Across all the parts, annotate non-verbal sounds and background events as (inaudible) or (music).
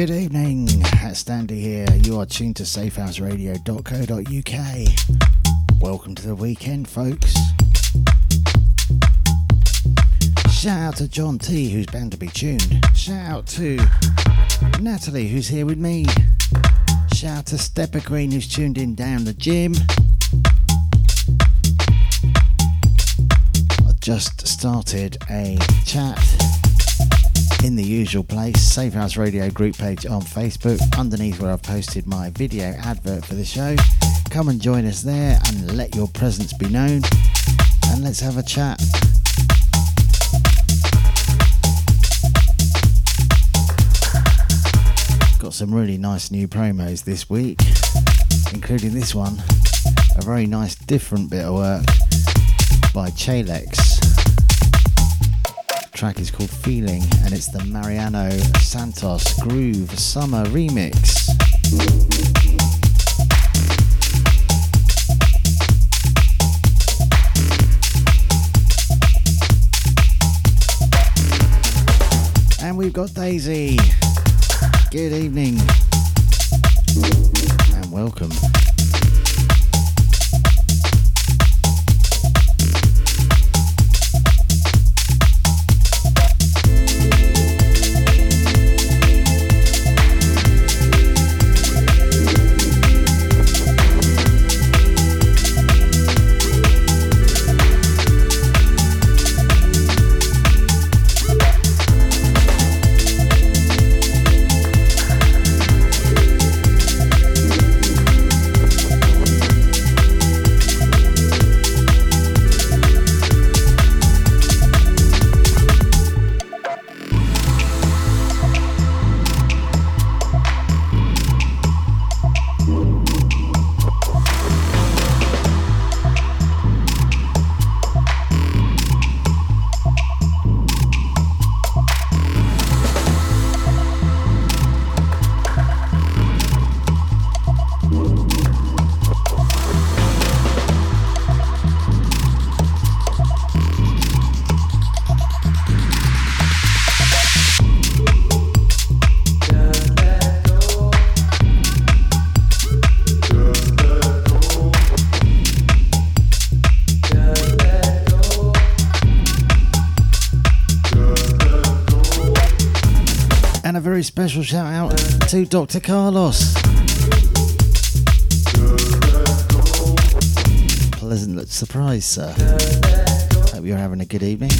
Good evening, Standy here. You are tuned to safehouseradio.co.uk. Welcome to the weekend, folks. Shout out to John T, who's bound to be tuned. Shout out to Natalie, who's here with me. Shout out to Stepper Green, who's tuned in down the gym. I just started a chat in the usual place, Safe House Radio group page on Facebook, underneath where I've posted my video advert for the show. Come and join us there and let your presence be known. And let's have a chat. Got some really nice new promos this week, including this one, a very nice different bit of work by Chalex track is called Feeling and it's the Mariano Santos Groove Summer Remix. And we've got Daisy. Good evening and welcome. Special shout out to Dr. Carlos. Pleasant surprise, sir. Hope you're having a good evening.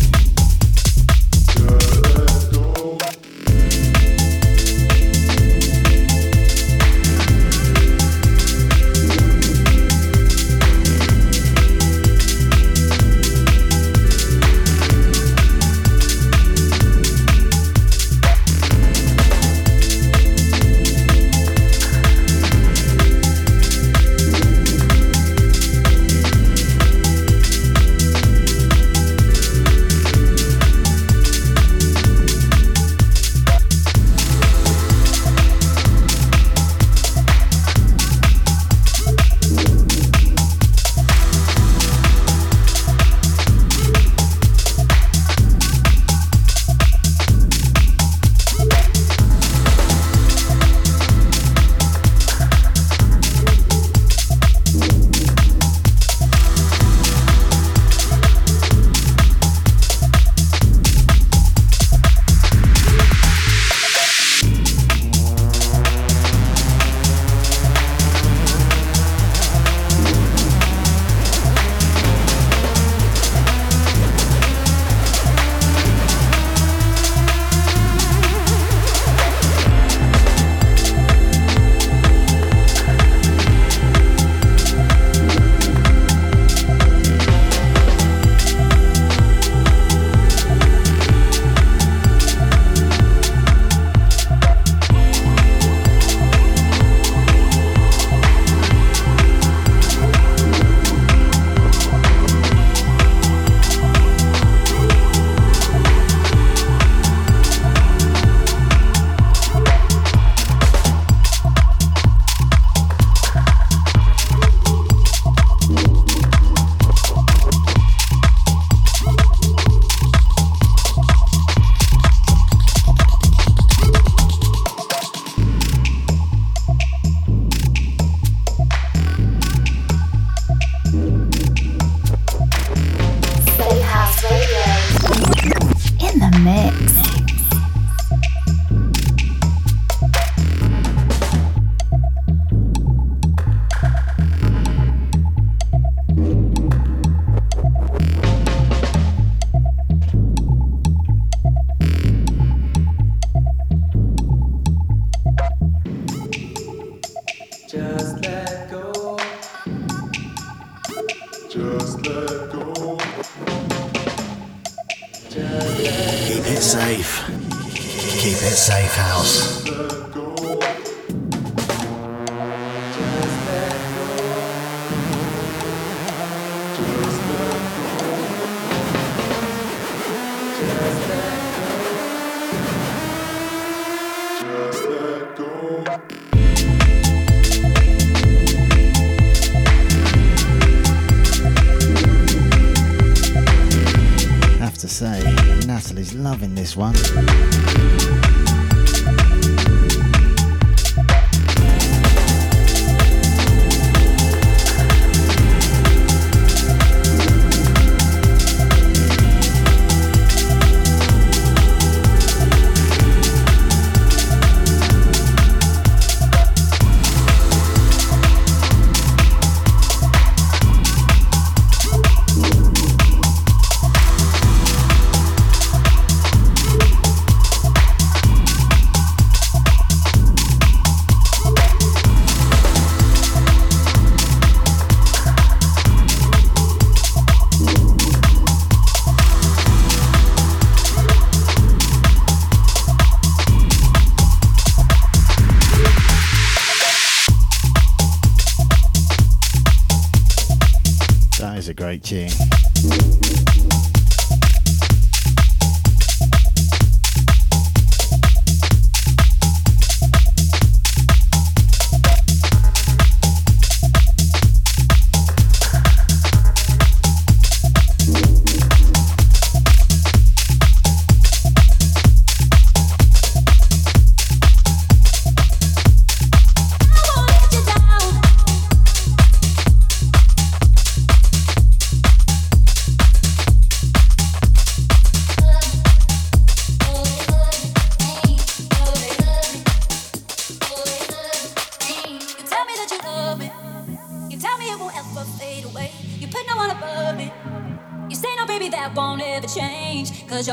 King.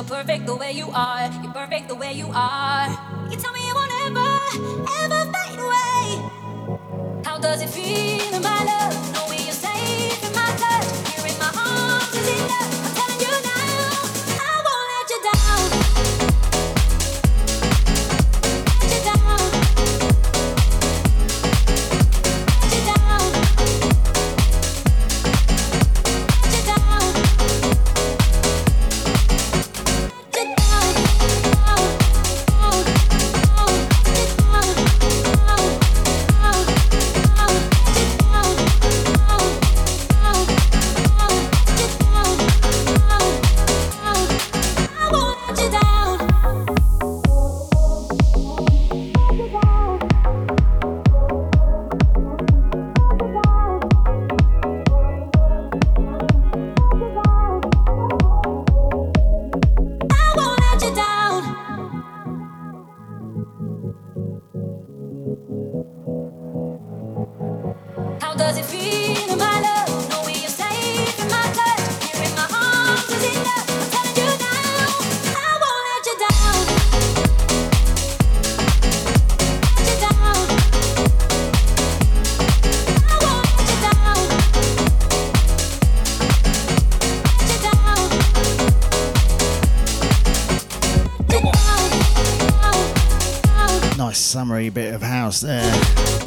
over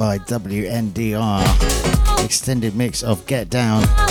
by WNDR. Extended mix of Get Down.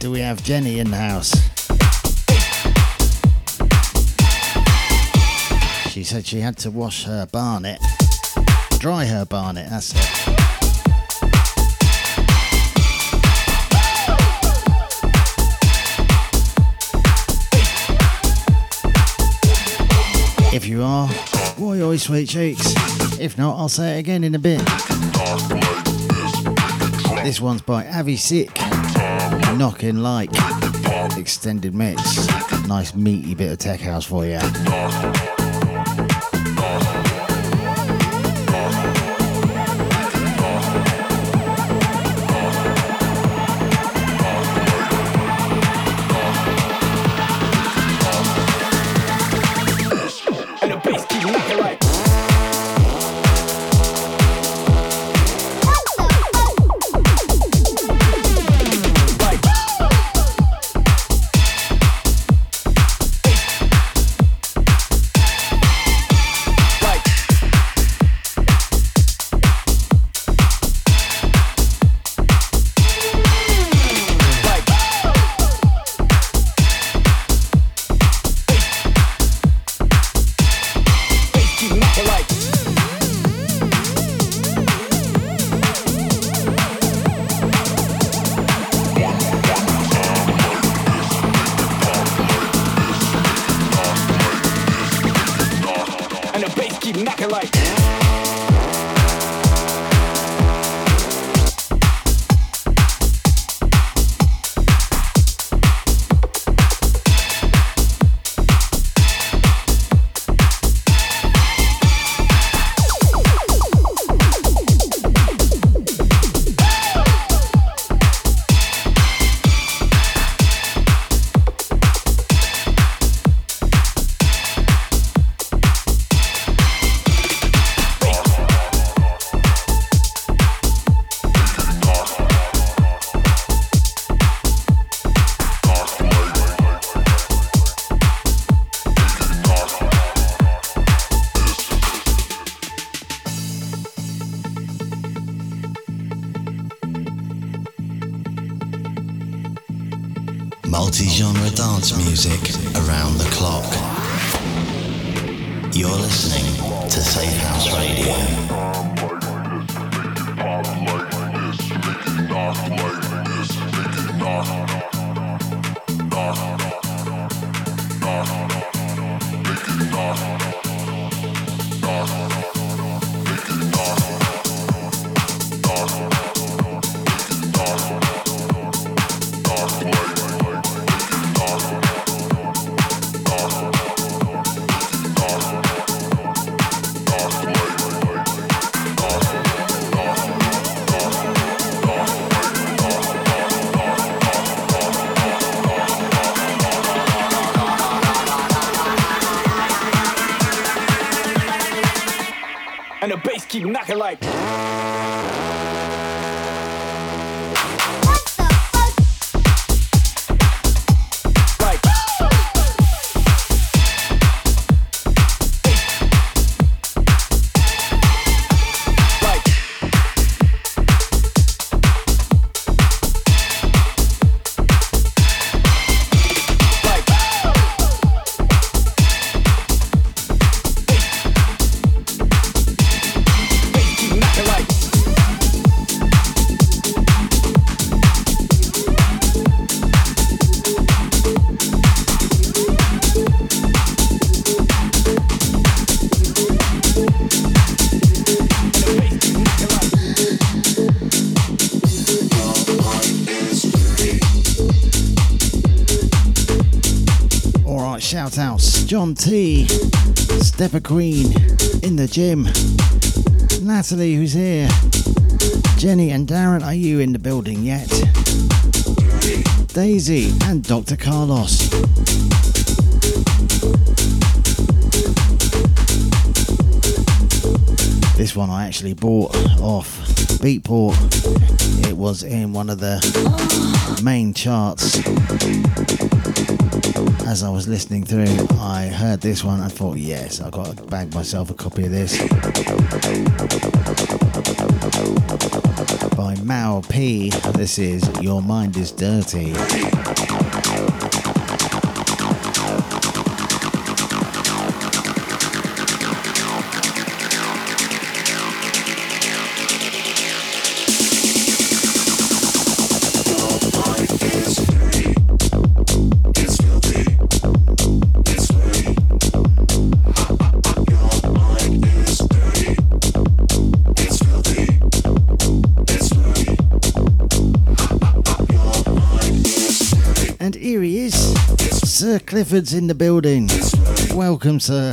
Do we have Jenny in the house? She said she had to wash her barnet, dry her barnet, that's it. If you are, oi oi sweet cheeks. If not, I'll say it again in a bit. This one's by Avi Sic. Knocking like extended mix. Nice meaty bit of tech house for you. keep knocking like. John T, Stepper Queen in the gym, Natalie who's here, Jenny and Darren, are you in the building yet? Daisy and Dr. Carlos. This one I actually bought off Beatport. It was in one of the main charts as I was listening through, I heard this one. I thought, yes, I've got to bag myself a copy of this. By Mau P. This is Your Mind is Dirty. Clifford's in the building. Welcome, sir.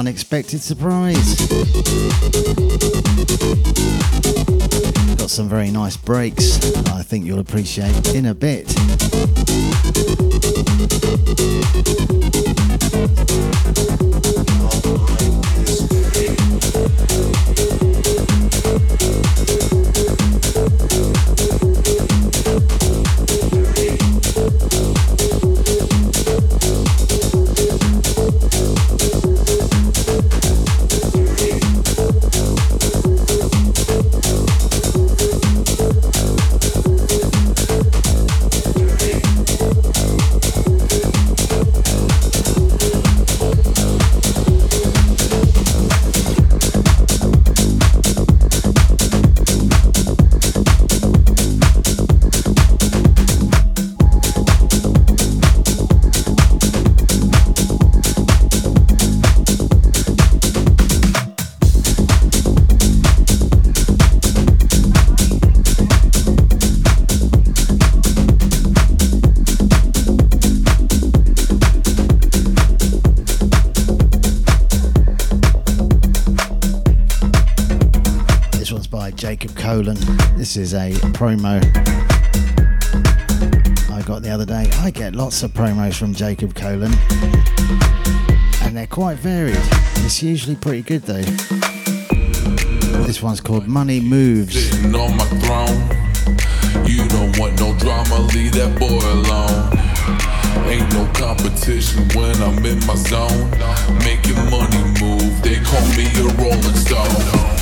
Unexpected surprise. Got some very nice breaks I think you'll appreciate in a bit. This is a promo I got the other day. I get lots of promos from Jacob Colon, and they're quite varied. It's usually pretty good though. This one's called Money Moves. Sitting on my throne. You don't want no drama, leave that boy alone. Ain't no competition when I'm in my zone. Making money move, they call me a rolling stone.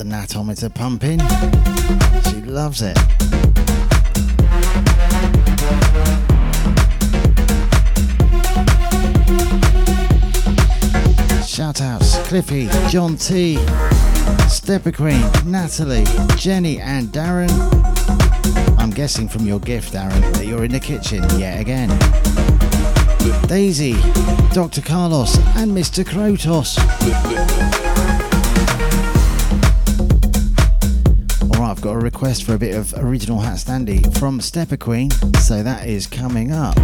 Are pumping. She loves it. Shout outs Cliffy, John T, Stepper Queen, Natalie, Jenny, and Darren. I'm guessing from your gift, Darren, that you're in the kitchen yet again. Daisy, Dr. Carlos, and Mr. Krotos. Got a request for a bit of original HatStandy from Stepper Queen, so that is coming up.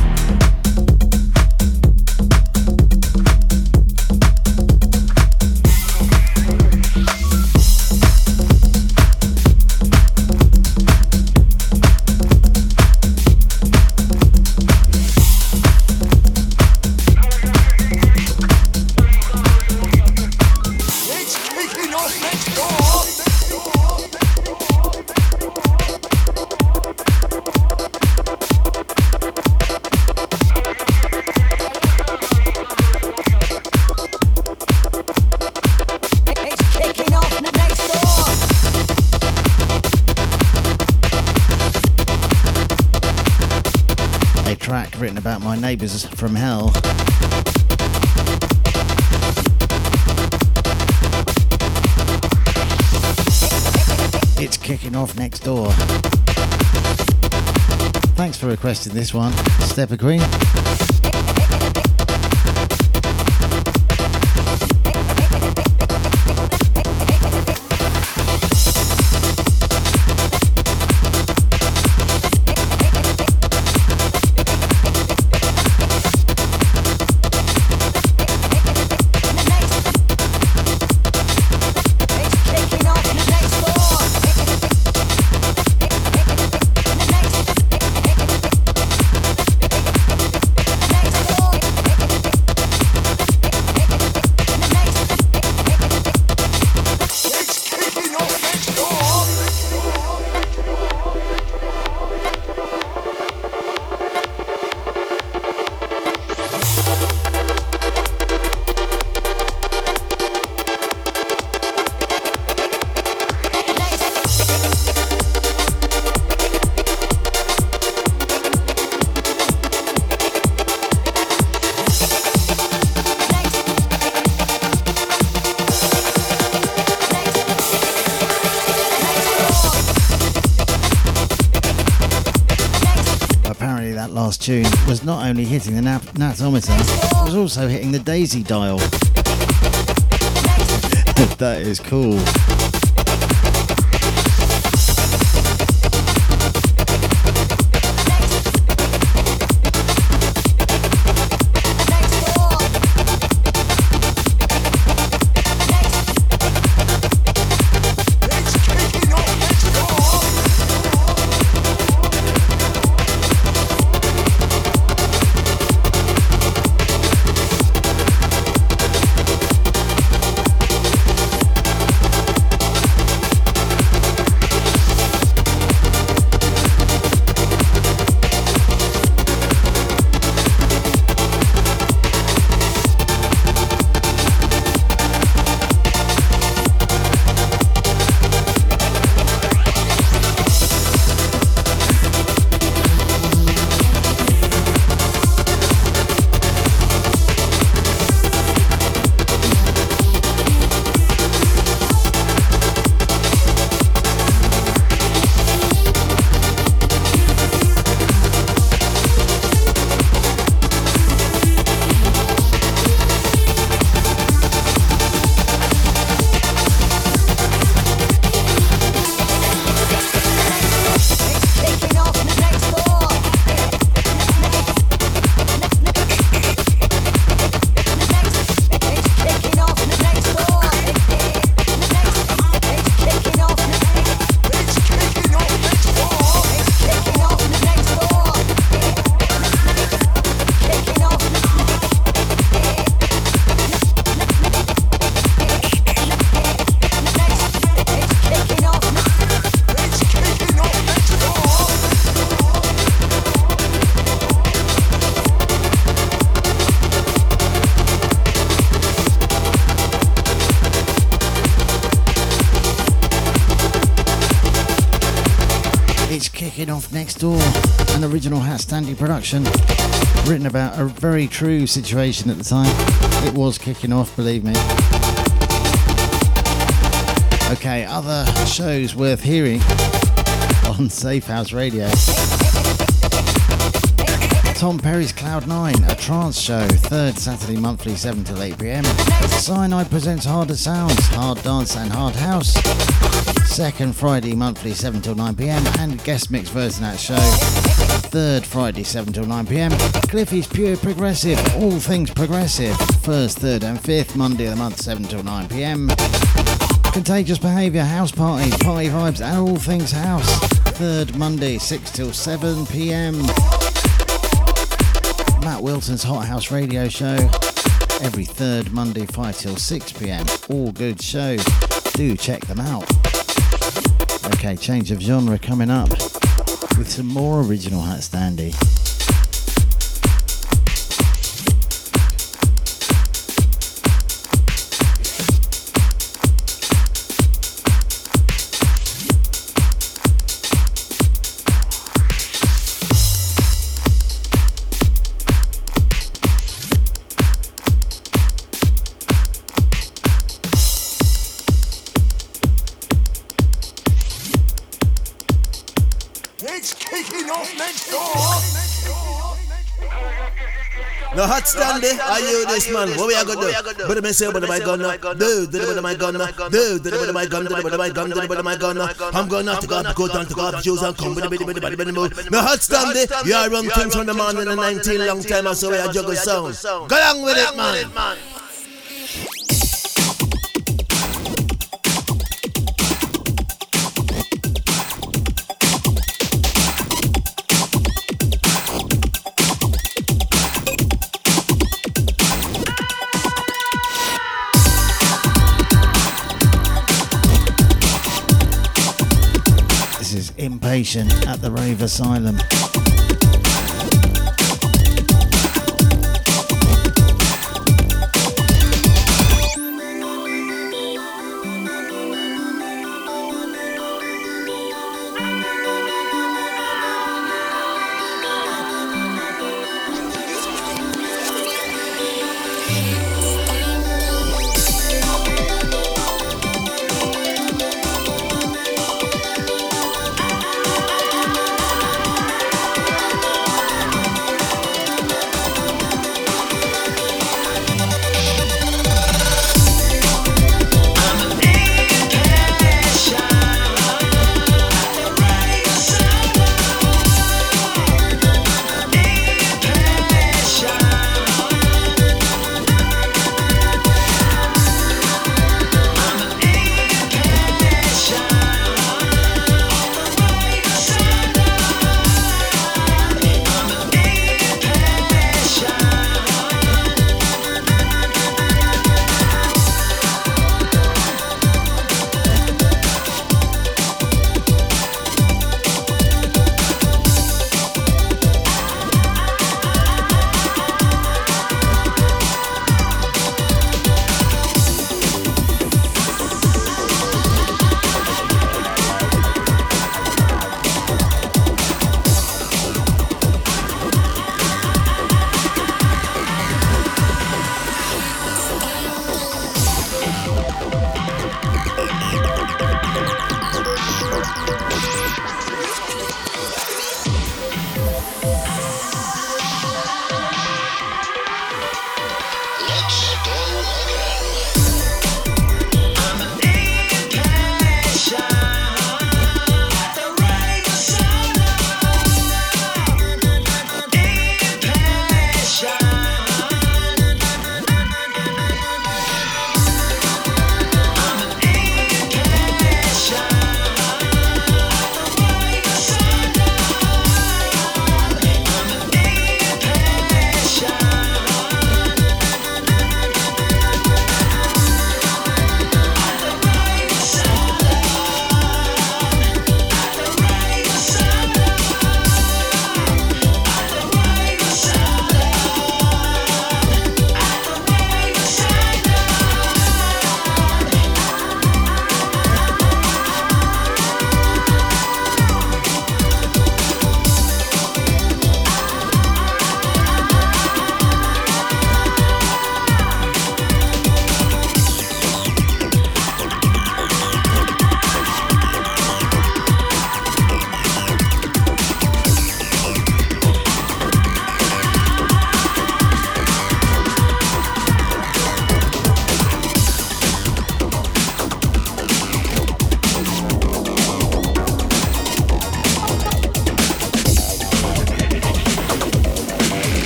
Neighbours from hell. It's kicking off next door. Thanks for requesting this one, Stepper Queen. Was not only hitting the nat- natometer, it was also hitting the daisy dial. (laughs) that is cool. Next door, an original HatStandy production written about a very true situation at the time. It was kicking off, believe me. Okay, other shows worth hearing on Safe House Radio. Tom Perry's Cloud 9, a trance show, third Saturday monthly 7 till 8 pm. Cyanide presents Harder Sounds, Hard Dance and Hard House. Second Friday monthly 7 till 9 pm and guest mix version that show. Third Friday 7 till 9 pm. Cliffy's Pure Progressive, all things progressive. First, third and fifth Monday of the month 7 till 9 pm. Contagious Behaviour House Party, Party Vibes and all things house. Third Monday 6 till 7 pm. Matt Wilson's Hot House Radio Show every third Monday 5 till 6 pm. All good shows. Do check them out. Okay, change of genre coming up with some more original HatStandy. Hot stand there. Are you this man? What we are gonna do? But me say, but my gun, do, do, but my gun, do, do, but my gun, do, but my gun, do, but my gun. I'm gonna take coat and take off the shoes and come with the biddy, biddy, biddy, biddy, move. No hot stand there. You are run things from the man in the 19 long time, so we are juggle sound. Go along with it, man. At the Rave Asylum.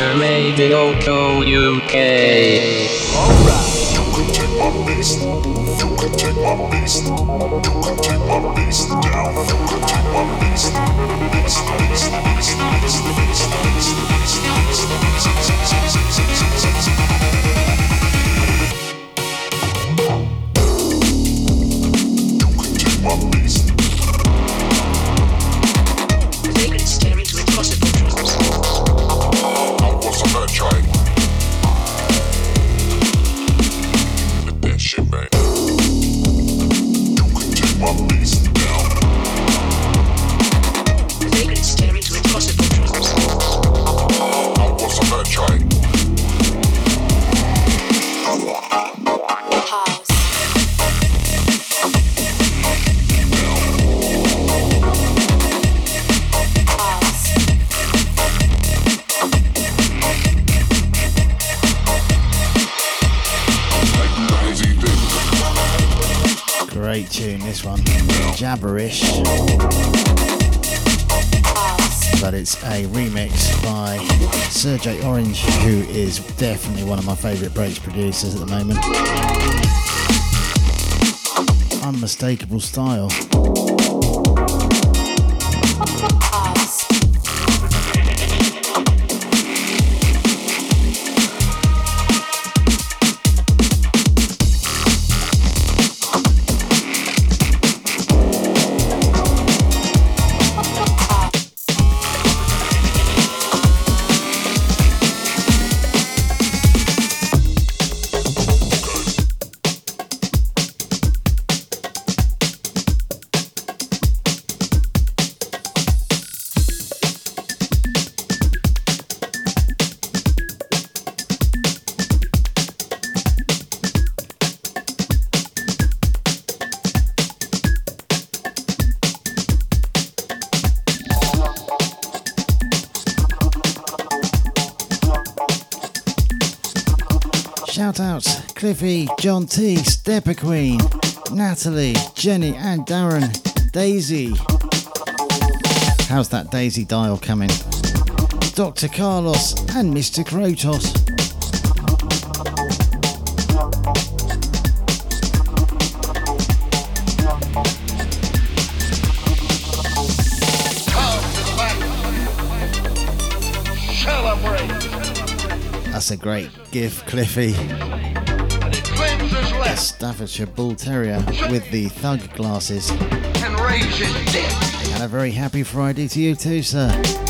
Culture Radio Co UK. Alright, you can take my beast. You can take my beast. definitely one of my favourite breaks producers at the moment. Unmistakable style. John T, Stepper Queen, Natalie, Jenny, and Darren, Daisy. How's that Daisy dial coming? Dr. Carlos and Mr. Krotos. That's a great gift, Cliffy. Staffordshire Bull Terrier with the thug glasses. And a very happy Friday to you too, sir.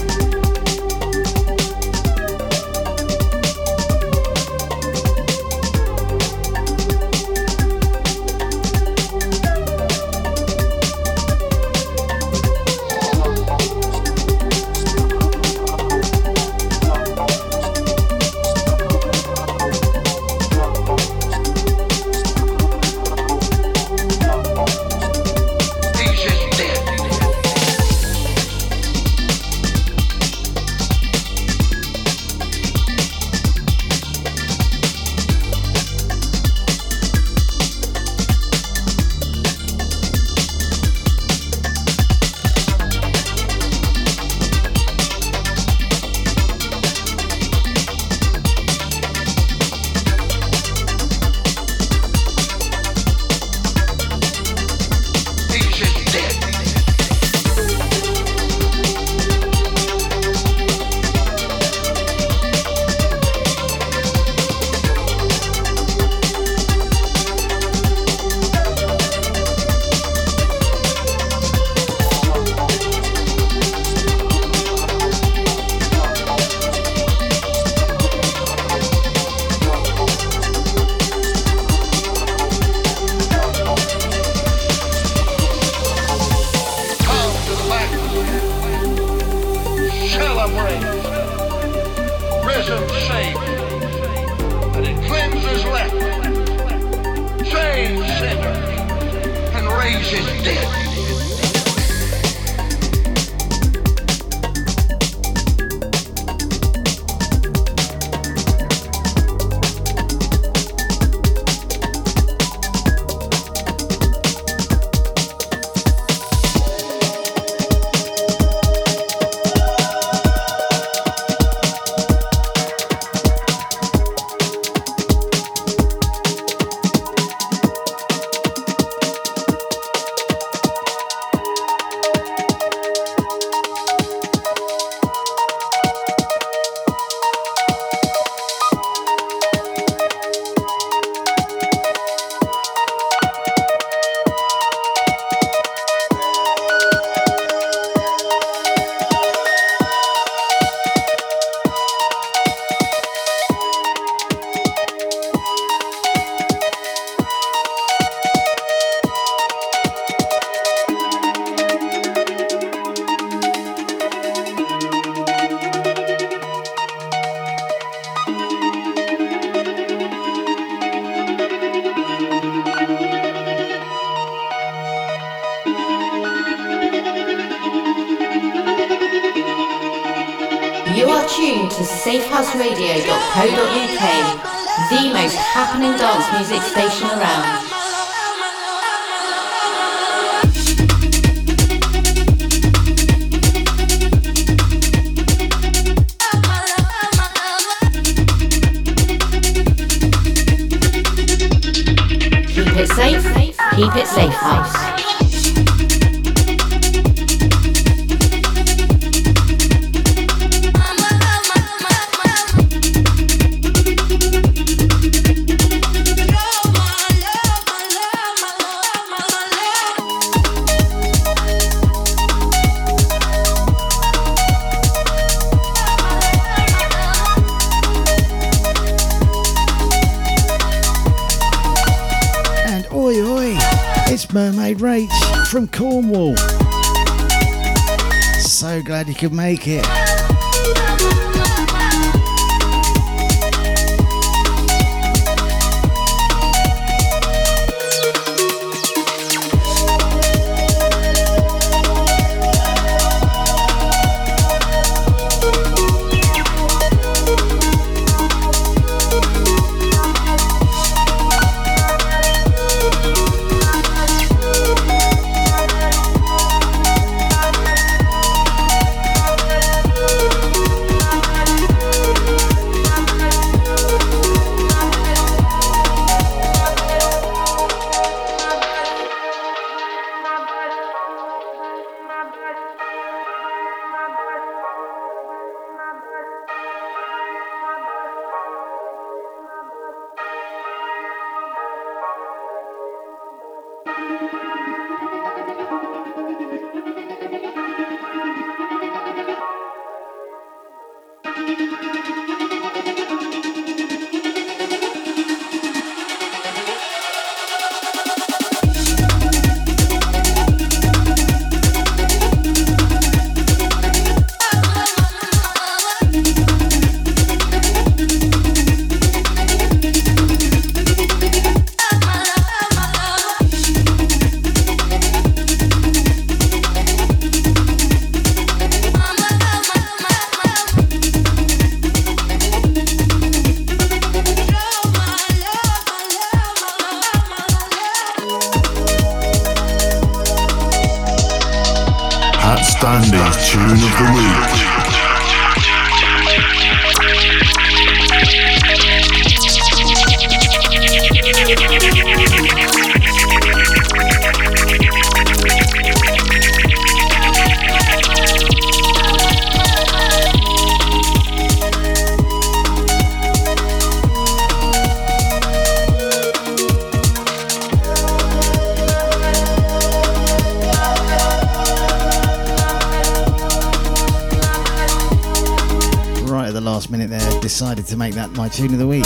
Station So make you last minute there, decided to make that my tune of the week.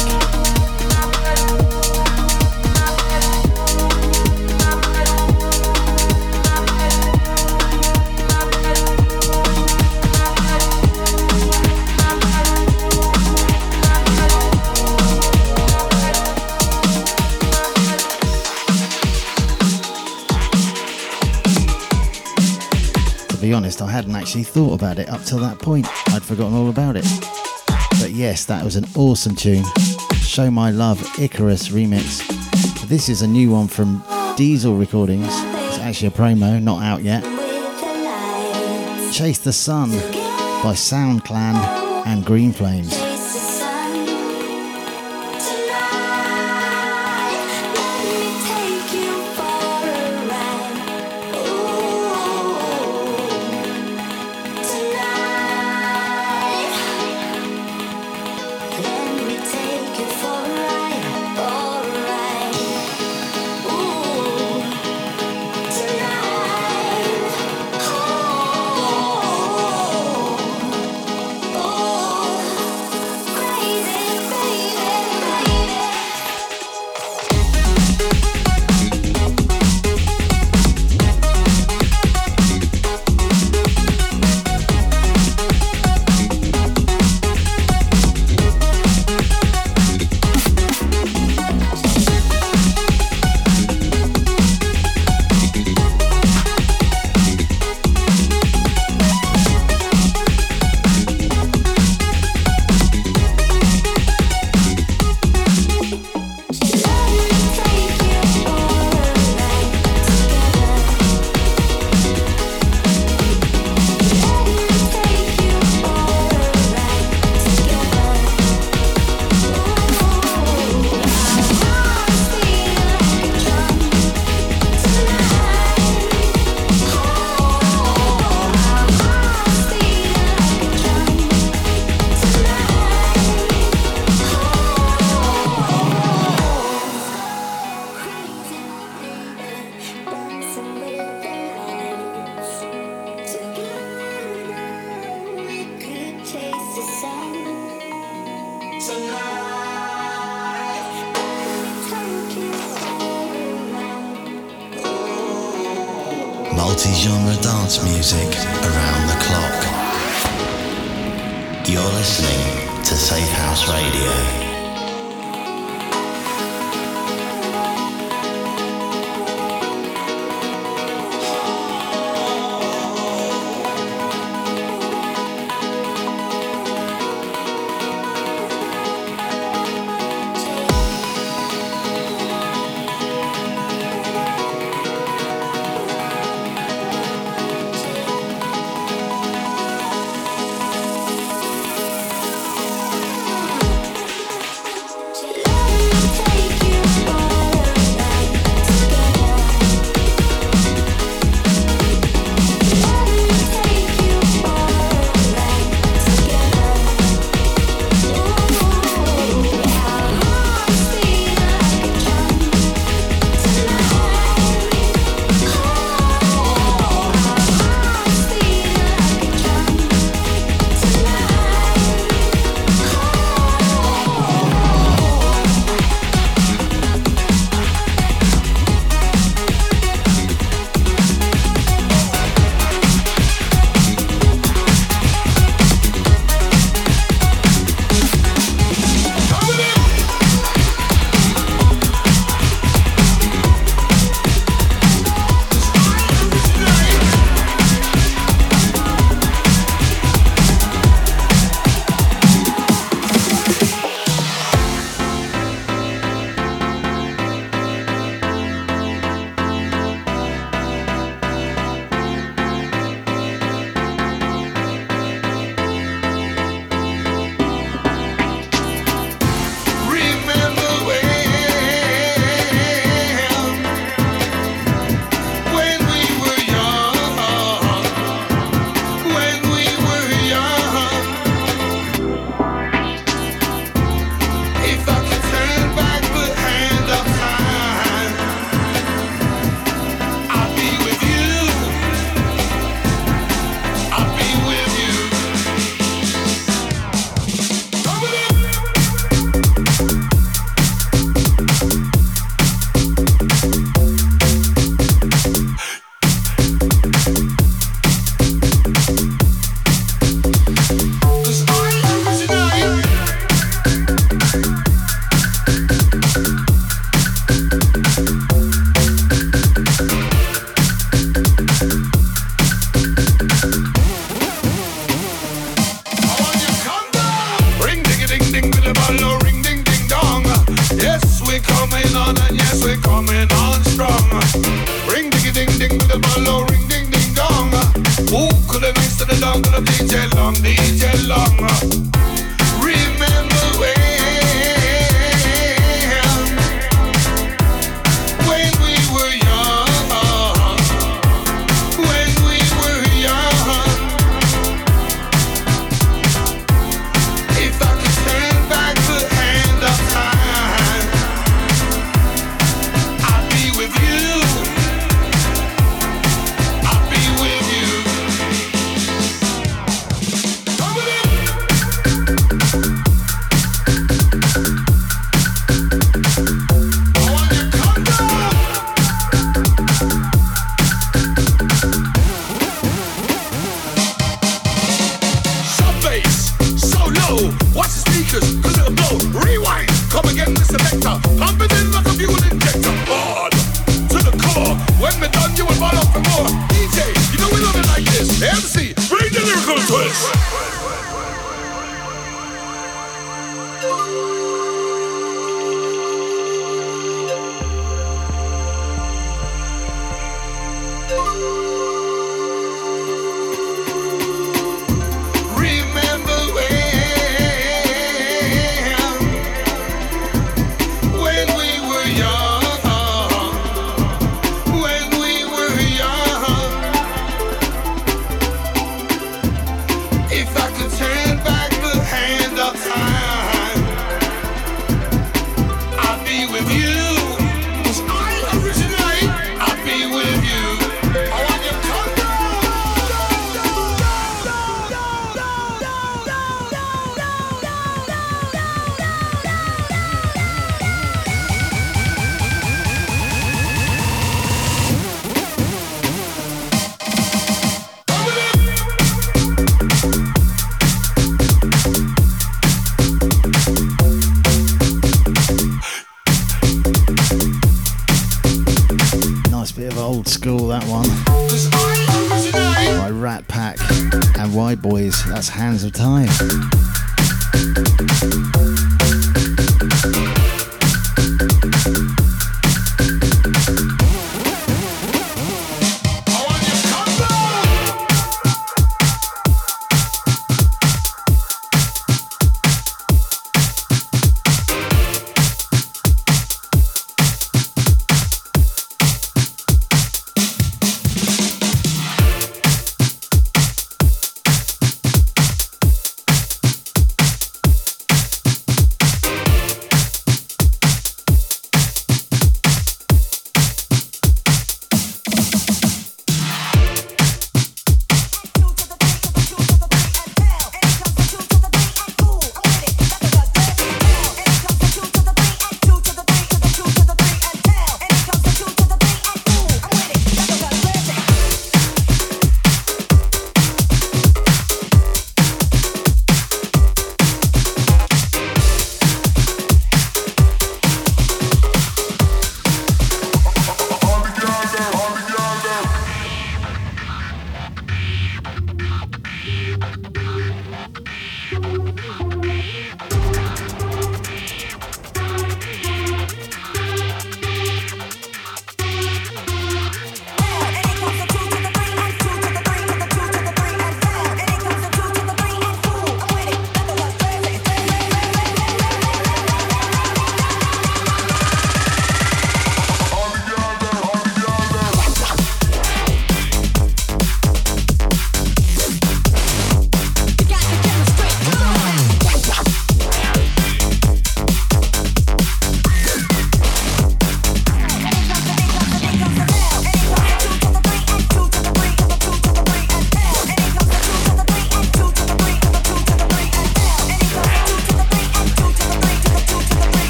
To be honest, I hadn't actually thought about it up till that point. I'd forgotten all about it. Yes, that was an awesome tune. Show My Love Icarus remix. This is a new one from Diesel Recordings. It's actually a promo, not out yet. Chase the Sun by Soundclan and Greenflames.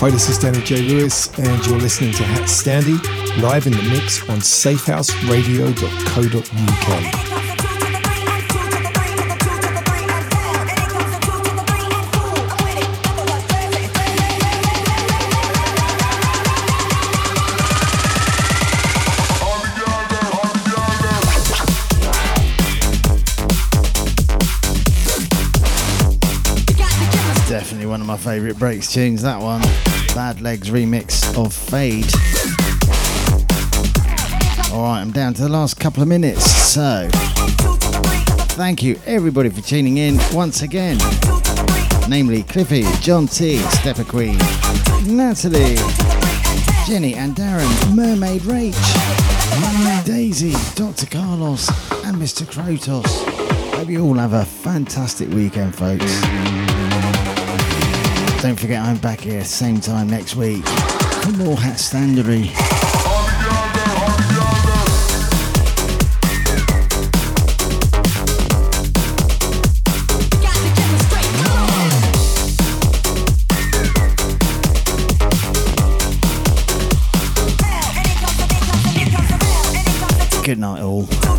Hi, this is Danny J. Lewis, and you're listening to HatStandy live in the mix on safehouseradio.co.uk. favourite breaks tunes, that one. Bad Legs remix of Fade. Alright, I'm down to the last couple of minutes, so thank you everybody for tuning in once again. Namely Cliffy, John T, Stepper Queen, Natalie, Jenny and Darren, Mermaid Rach, Daisy, Dr. Carlos, and Mr. Krotos. Hope you all have a fantastic weekend, folks. Don't forget, I'm back here same time next week for more HatStandy. Good night, all.